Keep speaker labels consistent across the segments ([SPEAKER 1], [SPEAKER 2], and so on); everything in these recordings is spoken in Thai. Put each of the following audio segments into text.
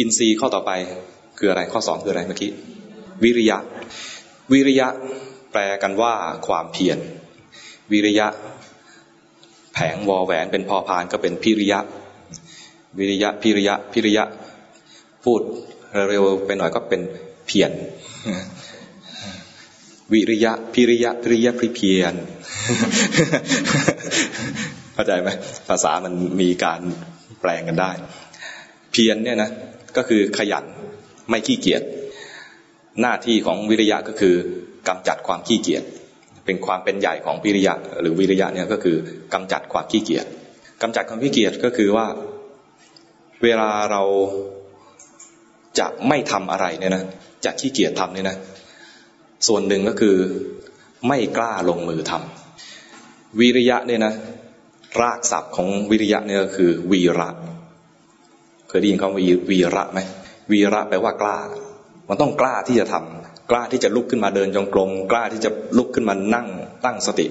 [SPEAKER 1] อินทรีย์ข้อต่อไปคืออะไรข้อสองคืออะไรเมื่อกี้วิริยะ วิริยะแปลกันว่าความเพียรวิริยะ แผงวอแหวนเป็นพอพานก็เป็นพิริยะ วิริยะพิริยะพิริยะ พูดเร็วไปหน่อยก็เป็นเพียรวิริยะพิริยะพิริยะพิเพียรเข้าใจไหมภาษามันมีการแปลงกันได้ เพียรเนี่ยนะ ก็คือขยันไม่ขี้เกียจหน้าที่ของวิริยะก็คือกำจัดความขี้เกียจเป็นความเป็นใหญ่ของวิริยะ หรือวิริยะเนี่ยก็คือกำจัดความขี้เกียจกำจัดความขี้เกียจก็คือว่าเวลาเราจะไม่ทำอะไรเนี่ยนะจะขี้เกียจทำเนี่ยนะส่วนหนึ่งก็คือไม่กล้าลงมือทำวิริยะเนี่ยนะรากศัพท์ของวิริยะเนี่ยก็คือวีระ เคยได้ยินคำว่าวีระไหมวีระแปลว่ากล้า มันต้องกล้าที่จะทำกล้าที่จะลุกขึ้นมาเดินจงกรมกล้าที่จะลุกขึ้นมานั่งตั้งสติ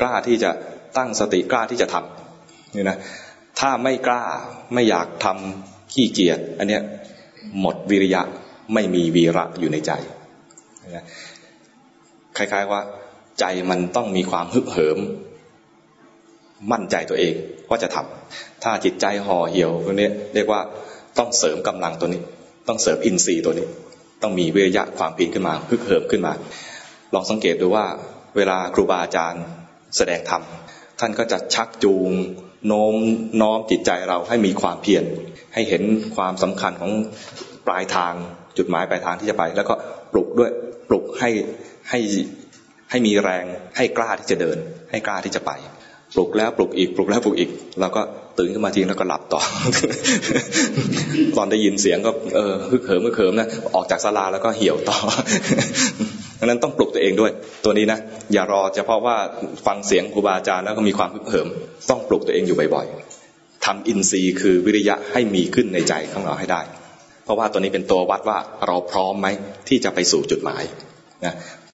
[SPEAKER 1] กล้าที่จะตั้งสติกล้าที่จะทำนี่นะถ้าไม่กล้าไม่อยากทำขี้เกียจอันเนี้ยหมดวิริยะไม่มีวีระอยู่ในใจคล้ายๆว่าใจมันต้องมีความฮึกเหิม มั่นใจตัวเองว่าจะทำถ้าจิตใจห่อเหี่ยวพวกนี้เรียกว่าต้องเสริมกำลังตัวนี้ ต้องเสริมอินทรีย์ตัวนี้ ต้องมีวิริยะความเพียรขึ้นมาฮึกเหิมขึ้นมา ลองสังเกตดูว่าเวลาครูบาอาจารย์แสดงธรรมท่านก็จะชักจูงโน้มน้อมจิตใจเราให้มีความเพียรให้เห็นความสำคัญของปลายทางจุดหมายปลายทางที่จะไป แล้วก็ปลุกด้วยปลุกให้ให้ให้มีแรงให้กล้าที่จะเดิน ให้กล้าที่จะไป ปลุกแล้วปลุกอีกปลุกแล้วปลุกอีกแล้วก็ตื่นขึ้นมาทีแล้วก็หลับต่อ ตอนได้ยินเสียงก็เออฮึกเหิมฮึกเหิมนะออกจากศาลาแล้วก็เหี่ยวต่อดังนั้นต้องปลุกตัวเองด้วย ตัวนี้นะอย่ารอเฉพาะว่าฟังเสียงครูบาอาจารย์แล้วก็มีความฮึกเหิม ต้องปลุกตัวเองอยู่บ่อยๆทำอินทรีย์คือวิริยะให้มีขึ้นในใจของเราให้ได้ เพราะว่าตัวนี้เป็นตัววัดว่าเราพร้อมไหมที่จะไปสู่จุดหมายนะ